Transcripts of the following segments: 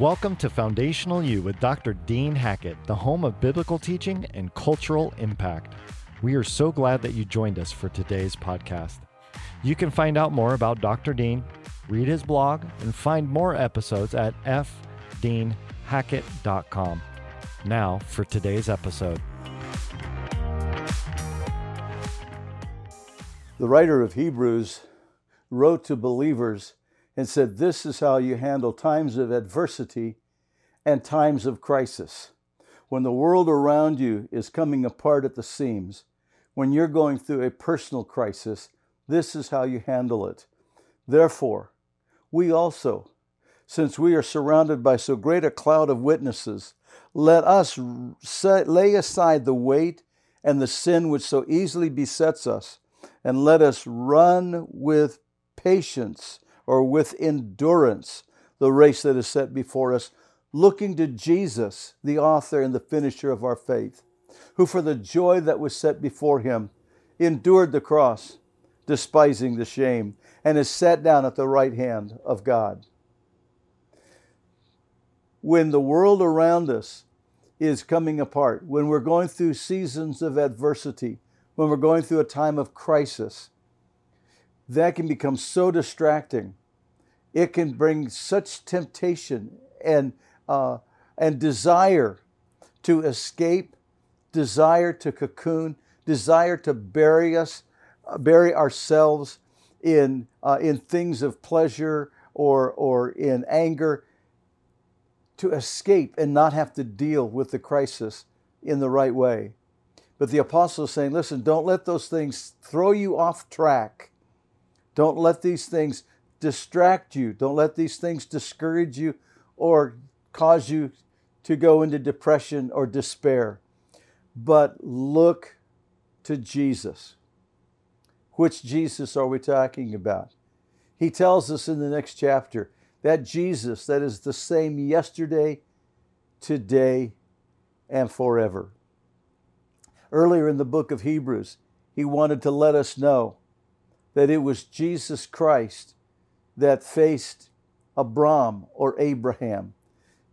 Welcome to Foundational You with Dr. Dean Hackett, the home of biblical teaching and cultural impact. We are so glad that you joined us for today's podcast. You can find out more about Dr. Dean, read his blog, and find more episodes at fdeanhackett.com. Now for today's episode. The writer of Hebrews wrote to believers and said, This is how you handle times of adversity and times of crisis. When the world around you is coming apart at the seams, when you're going through a personal crisis, this is how you handle it. Therefore, we also, since we are surrounded by so great a cloud of witnesses, let us lay aside the weight and the sin which so easily besets us, and let us run with patience or with endurance the race that is set before us, looking to Jesus, the author and the finisher of our faith, who for the joy that was set before him endured the cross, despising the shame, and is set down at the right hand of God. When the world around us is coming apart, when we're going through seasons of adversity, when we're going through a time of crisis, that can become so distracting it can bring such temptation and, uh, and desire to escape, desire to cocoon, desire to bury us, uh, bury ourselves in, uh, in things of pleasure or, or in anger, to escape and not have to deal with the crisis in the right way. But the apostle is saying, listen, don't let those things throw you off track. Don't let these things distract you. Don't let these things discourage you or cause you to go into depression or despair. But look to Jesus. Which Jesus are we talking about? He tells us in the next chapter that Jesus that is the same yesterday, today, and forever. Earlier in the book of Hebrews, he wanted to let us know that it was Jesus Christ that faced Abram or Abraham,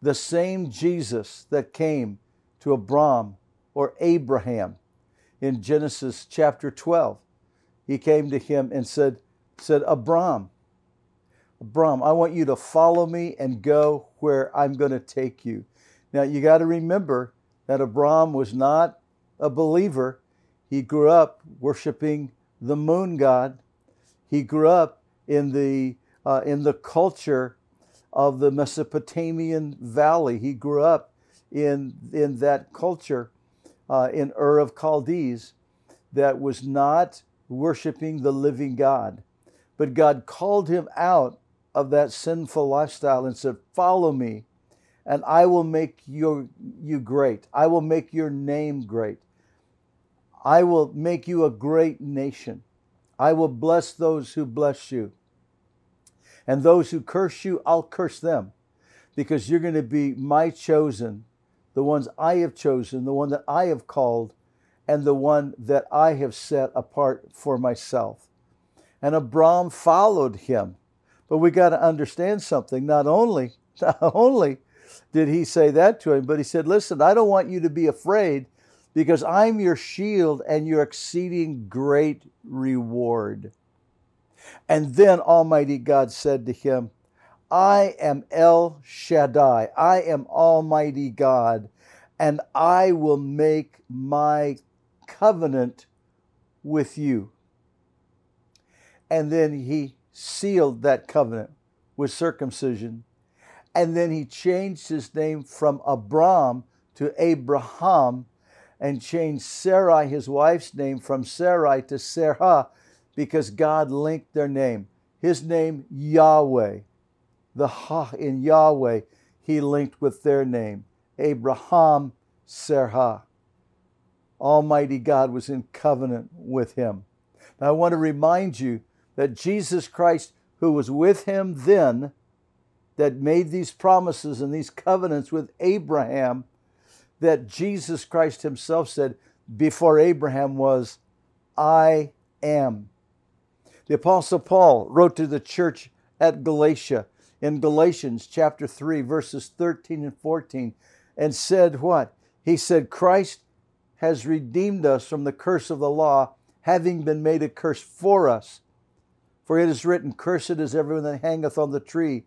the same Jesus that came to Abram or Abraham in Genesis chapter 12. He came to him and said, said Abram, Abram, I want you to follow me and go where I'm going to take you. Now you got to remember that Abram was not a believer. He grew up worshiping the moon god. He grew up in the uh, in the culture of the Mesopotamian valley. He grew up in, in that culture uh, in Ur of Chaldees that was not worshiping the living God. But God called him out of that sinful lifestyle and said, Follow me, and I will make your, you great. I will make your name great. I will make you a great nation. I will bless those who bless you. And those who curse you, I'll curse them because you're going to be my chosen, the ones I have chosen, the one that I have called, and the one that I have set apart for myself. And Abram followed him. But we got to understand something. Not only, not only did he say that to him, but he said, Listen, I don't want you to be afraid because I'm your shield and your exceeding great reward. And then Almighty God said to him, I am El Shaddai, I am Almighty God, and I will make my covenant with you. And then he sealed that covenant with circumcision. And then he changed his name from Abram to Abraham and changed Sarai, his wife's name, from Sarai to Sarah, because God linked their name. His name, Yahweh. The Ha in Yahweh, he linked with their name. Abraham, Serha. Almighty God was in covenant with him. Now, I want to remind you that Jesus Christ, who was with him then, that made these promises and these covenants with Abraham, that Jesus Christ himself said, Before Abraham was, I am. The Apostle Paul wrote to the church at Galatia in Galatians chapter 3, verses 13 and 14, and said what? He said, Christ has redeemed us from the curse of the law, having been made a curse for us. For it is written, Cursed is everyone that hangeth on the tree,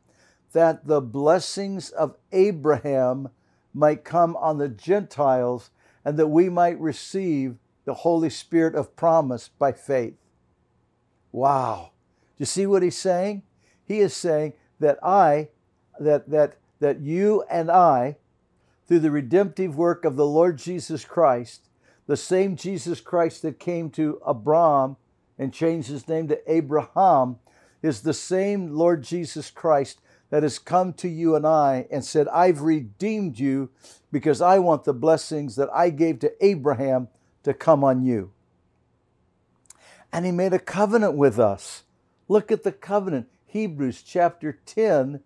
that the blessings of Abraham might come on the Gentiles, and that we might receive the Holy Spirit of promise by faith. Wow. Do you see what he's saying? He is saying that I, that that that you and I, through the redemptive work of the Lord Jesus Christ, the same Jesus Christ that came to Abram and changed his name to Abraham, is the same Lord Jesus Christ that has come to you and I and said, I've redeemed you because I want the blessings that I gave to Abraham to come on you. And he made a covenant with us. Look at the covenant. Hebrews chapter 10,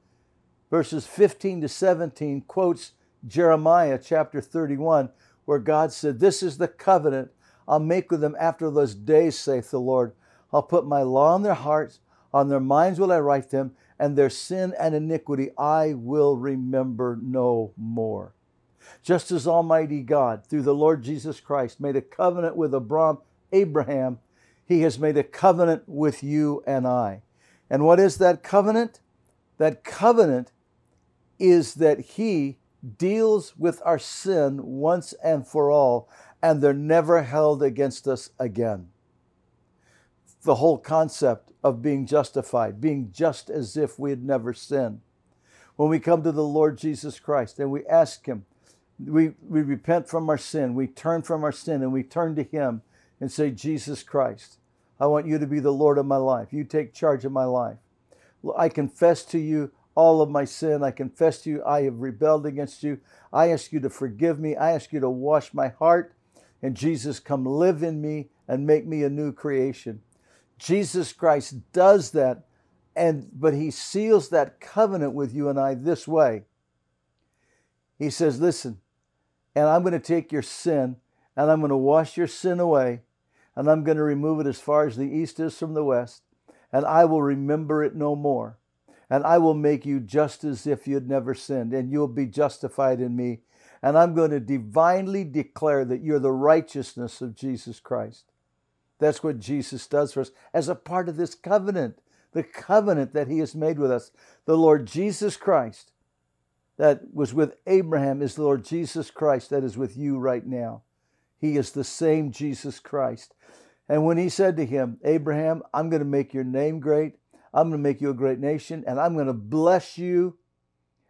verses 15 to 17 quotes Jeremiah chapter 31, where God said, This is the covenant I'll make with them after those days, saith the Lord. I'll put my law on their hearts, on their minds will I write them, and their sin and iniquity I will remember no more. Just as Almighty God, through the Lord Jesus Christ, made a covenant with Abraham, he has made a covenant with you and I. And what is that covenant? That covenant is that he deals with our sin once and for all, and they're never held against us again. The whole concept of being justified, being just as if we had never sinned. When we come to the Lord Jesus Christ and we ask Him, we, we repent from our sin, we turn from our sin, and we turn to Him and say, Jesus Christ, I want you to be the Lord of my life. You take charge of my life. I confess to you all of my sin. I confess to you I have rebelled against you. I ask you to forgive me. I ask you to wash my heart. And Jesus, come live in me and make me a new creation. Jesus Christ does that, and but he seals that covenant with you and I this way. He says, Listen, and I'm going to take your sin and I'm going to wash your sin away and I'm going to remove it as far as the east is from the west, and I will remember it no more. And I will make you just as if you'd never sinned, and you'll be justified in me. And I'm going to divinely declare that you're the righteousness of Jesus Christ. That's what Jesus does for us as a part of this covenant, the covenant that He has made with us. The Lord Jesus Christ that was with Abraham is the Lord Jesus Christ that is with you right now. He is the same Jesus Christ. And when he said to him, Abraham, I'm going to make your name great, I'm going to make you a great nation, and I'm going to bless you,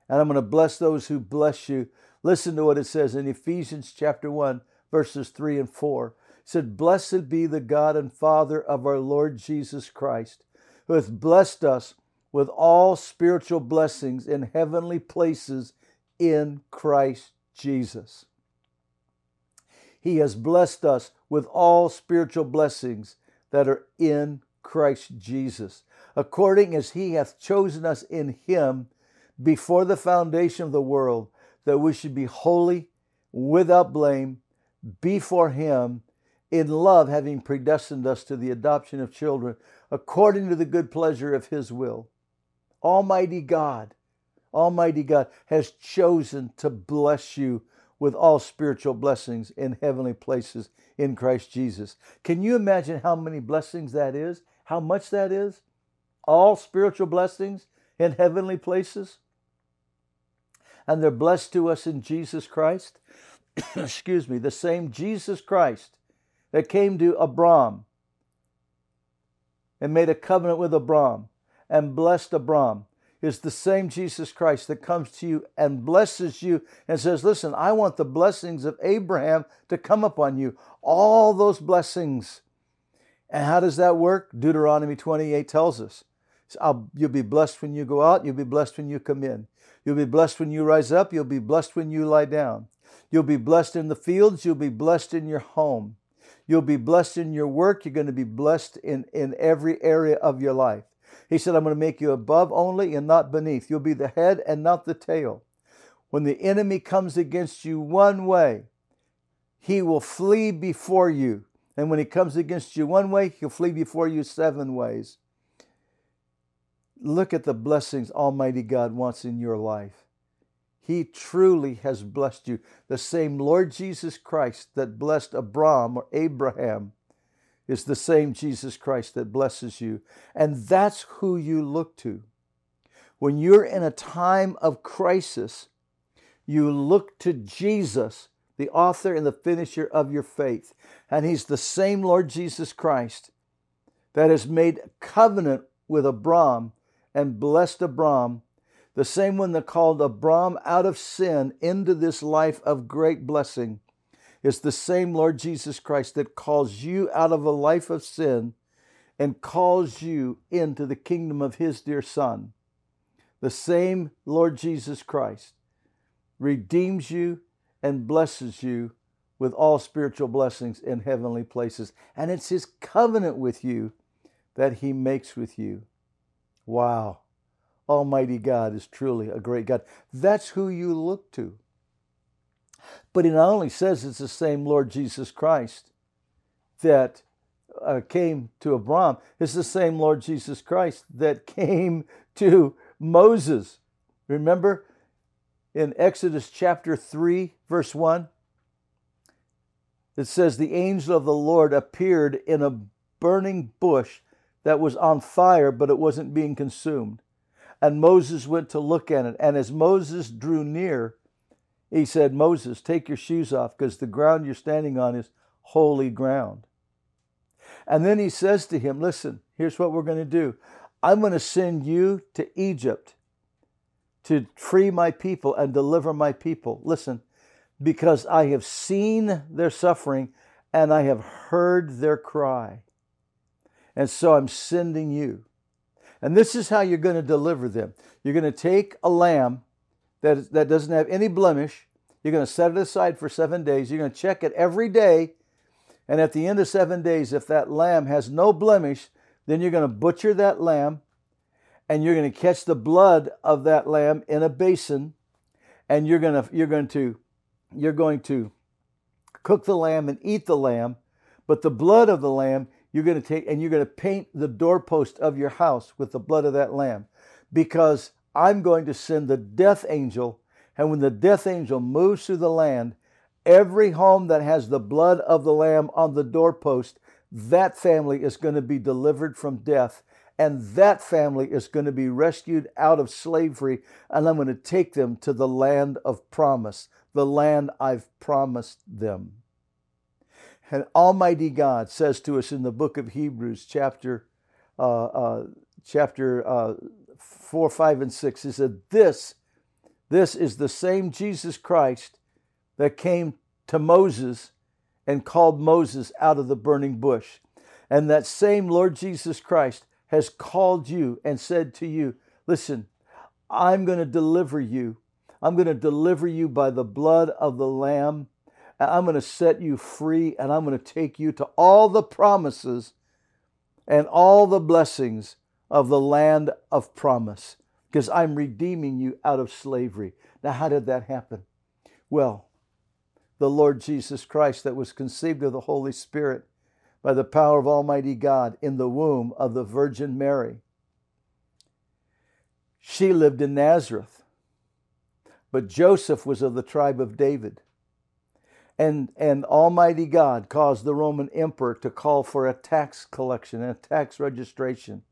and I'm going to bless those who bless you. Listen to what it says in Ephesians chapter 1, verses 3 and 4. Said, Blessed be the God and Father of our Lord Jesus Christ, who hath blessed us with all spiritual blessings in heavenly places in Christ Jesus. He has blessed us with all spiritual blessings that are in Christ Jesus, according as He hath chosen us in Him before the foundation of the world, that we should be holy, without blame, before Him, in love, having predestined us to the adoption of children, according to the good pleasure of His will. Almighty God, Almighty God has chosen to bless you with all spiritual blessings in heavenly places in Christ Jesus. Can you imagine how many blessings that is? How much that is? All spiritual blessings in heavenly places? And they're blessed to us in Jesus Christ. Excuse me, the same Jesus Christ that came to Abram and made a covenant with Abram and blessed Abram is the same Jesus Christ that comes to you and blesses you and says, Listen, I want the blessings of Abraham to come upon you. All those blessings. And how does that work? Deuteronomy 28 tells us. You'll be blessed when you go out, you'll be blessed when you come in. You'll be blessed when you rise up, you'll be blessed when you lie down. You'll be blessed in the fields, you'll be blessed in your home. You'll be blessed in your work, you're going to be blessed in, in every area of your life. He said, I'm going to make you above only and not beneath. You'll be the head and not the tail. When the enemy comes against you one way, he will flee before you. And when he comes against you one way, he'll flee before you seven ways. look at the blessings Almighty God wants in your life. He truly has blessed you. The same Lord Jesus Christ that blessed Abram or Abraham is the same Jesus Christ that blesses you. And that's who you look to. When you're in a time of crisis, you look to Jesus, the author and the finisher of your faith. And He's the same Lord Jesus Christ that has made covenant with Abram and blessed Abram the same one that called Abram out of sin into this life of great blessing is the same Lord Jesus Christ that calls you out of a life of sin and calls you into the kingdom of his dear Son. The same Lord Jesus Christ redeems you and blesses you with all spiritual blessings in heavenly places. And it's his covenant with you that he makes with you. Wow. Almighty God is truly a great God. That's who you look to. But he not only says it's the same Lord Jesus Christ that uh, came to Abram, it's the same Lord Jesus Christ that came to Moses. Remember in Exodus chapter 3, verse 1? It says, The angel of the Lord appeared in a burning bush that was on fire, but it wasn't being consumed. And Moses went to look at it. And as Moses drew near, he said, Moses, take your shoes off because the ground you're standing on is holy ground. And then he says to him, Listen, here's what we're going to do. I'm going to send you to Egypt to free my people and deliver my people. Listen, because I have seen their suffering and I have heard their cry. And so I'm sending you. And this is how you're going to deliver them. You're going to take a lamb that, that doesn't have any blemish. You're going to set it aside for seven days. You're going to check it every day. And at the end of seven days, if that lamb has no blemish, then you're going to butcher that lamb and you're going to catch the blood of that lamb in a basin and you're going to you're going to you're going to cook the lamb and eat the lamb but the blood of the lamb you're going to take and you're going to paint the doorpost of your house with the blood of that lamb because I'm going to send the death angel. And when the death angel moves through the land, every home that has the blood of the lamb on the doorpost, that family is going to be delivered from death. And that family is going to be rescued out of slavery. And I'm going to take them to the land of promise, the land I've promised them. And Almighty God says to us in the book of Hebrews, chapter uh, uh, chapter uh, four, five, and six, he said, "This, this is the same Jesus Christ that came to Moses and called Moses out of the burning bush, and that same Lord Jesus Christ has called you and said to you, listen, I'm going to deliver you. I'm going to deliver you by the blood of the Lamb." I'm going to set you free and I'm going to take you to all the promises and all the blessings of the land of promise because I'm redeeming you out of slavery. Now, how did that happen? Well, the Lord Jesus Christ, that was conceived of the Holy Spirit by the power of Almighty God in the womb of the Virgin Mary. She lived in Nazareth, but Joseph was of the tribe of David. And, and Almighty God caused the Roman emperor to call for a tax collection and a tax registration.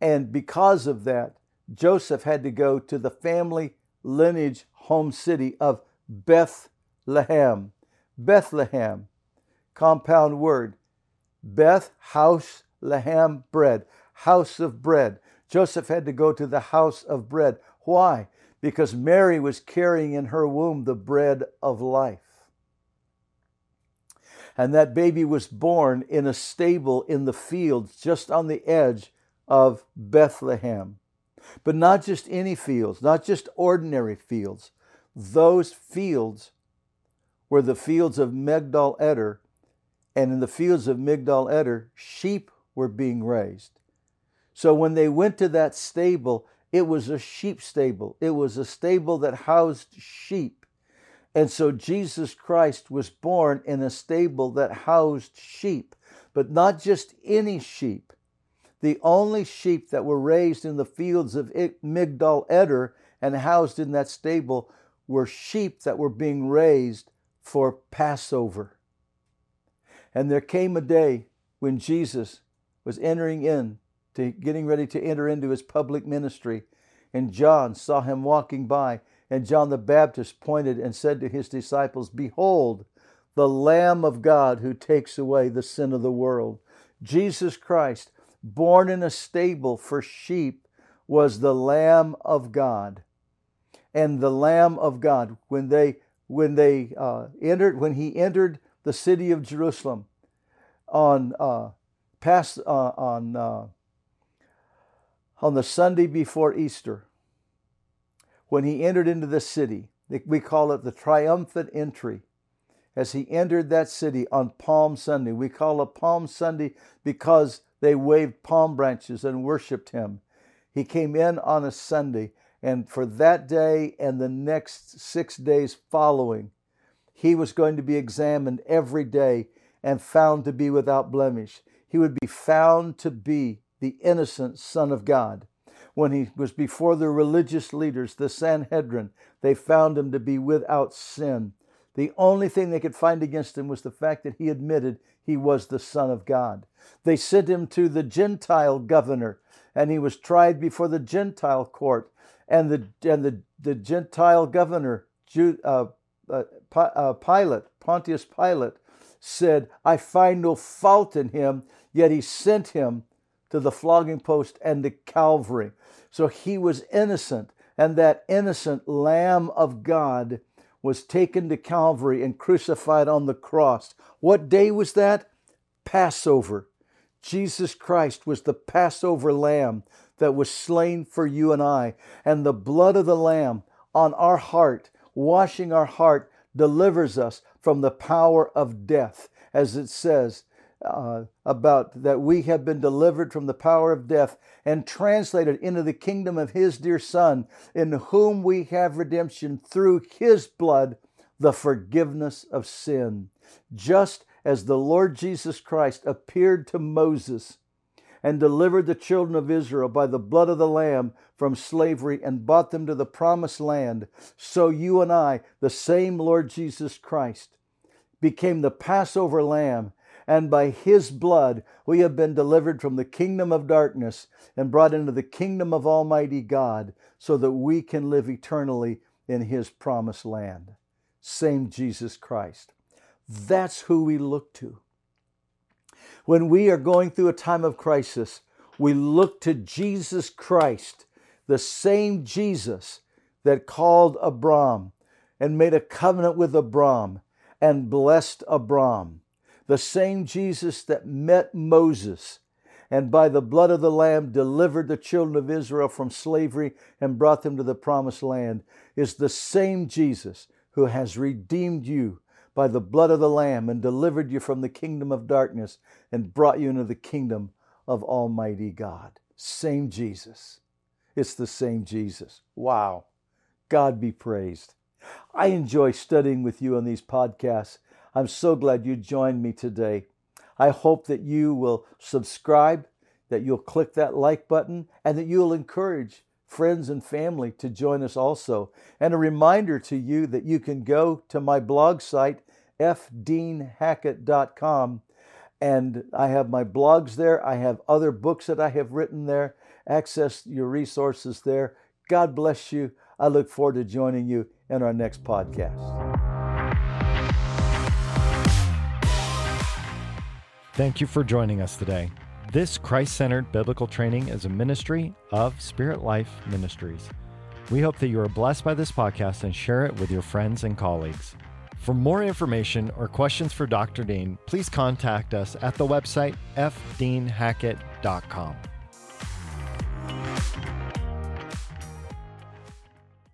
And because of that, Joseph had to go to the family lineage home city of Bethlehem. Bethlehem, compound word. Beth, house, Lehem, bread, house of bread. Joseph had to go to the house of bread. Why? Because Mary was carrying in her womb the bread of life. And that baby was born in a stable in the fields just on the edge of Bethlehem. But not just any fields, not just ordinary fields. Those fields were the fields of Migdal Eder, and in the fields of Migdal Eder, sheep were being raised. So when they went to that stable, it was a sheep stable. It was a stable that housed sheep. And so Jesus Christ was born in a stable that housed sheep, but not just any sheep. The only sheep that were raised in the fields of Migdal Eder and housed in that stable were sheep that were being raised for Passover. And there came a day when Jesus was entering in to getting ready to enter into his public ministry. And John saw him walking by, and John the Baptist pointed and said to his disciples, Behold, the Lamb of God who takes away the sin of the world. Jesus Christ, born in a stable for sheep, was the Lamb of God. And the Lamb of God, when they when they uh, entered, when he entered the city of Jerusalem on uh, past uh, on uh, on the Sunday before Easter, when he entered into the city, we call it the triumphant entry. As he entered that city on Palm Sunday, we call it Palm Sunday because they waved palm branches and worshiped him. He came in on a Sunday and for that day and the next six days following, he was going to be examined every day and found to be without blemish. He would be found to be the innocent Son of God. When he was before the religious leaders, the Sanhedrin, they found him to be without sin. The only thing they could find against him was the fact that he admitted he was the Son of God. They sent him to the Gentile governor, and he was tried before the Gentile court and the and the, the Gentile governor uh, uh, uh, Pilate, Pontius Pilate, said, "I find no fault in him." Yet he sent him to the flogging post and to Calvary. So he was innocent, and that innocent Lamb of God was taken to Calvary and crucified on the cross. What day was that? Passover. Jesus Christ was the Passover lamb that was slain for you and I. And the blood of the Lamb on our heart, washing our heart, delivers us from the power of death, as it says. Uh, about that we have been delivered from the power of death and translated into the kingdom of his dear Son, in whom we have redemption through his blood, the forgiveness of sin. Just as the Lord Jesus Christ appeared to Moses and delivered the children of Israel by the blood of the Lamb from slavery and brought them to the promised land, so you and I, the same Lord Jesus Christ, became the Passover lamb, and by his blood we have been delivered from the kingdom of darkness and brought into the kingdom of Almighty God, so that we can live eternally in his promised land. Same Jesus Christ. That's who we look to. When we are going through a time of crisis, we look to Jesus Christ, the same Jesus that called Abram and made a covenant with Abram and blessed Abram, the same Jesus that met Moses and by the blood of the Lamb delivered the children of Israel from slavery and brought them to the promised land, is the same Jesus who has redeemed you by the blood of the Lamb and delivered you from the kingdom of darkness and brought you into the kingdom of Almighty God. Same Jesus. It's the same Jesus. Wow. God be praised. I enjoy studying with you on these podcasts. I'm so glad you joined me today. I hope that you will subscribe, that you'll click that like button, and that you'll encourage friends and family to join us also. And a reminder to you that you can go to my blog site, fdeanhackett.com, and I have my blogs there. I have other books that I have written there. Access your resources there. God bless you. I look forward to joining you in our next podcast. Thank you for joining us today. This Christ centered biblical training is a ministry of Spirit Life Ministries. We hope that you are blessed by this podcast and share it with your friends and colleagues. For more information or questions for Dr. Dean, please contact us at the website fdeanhackett.com.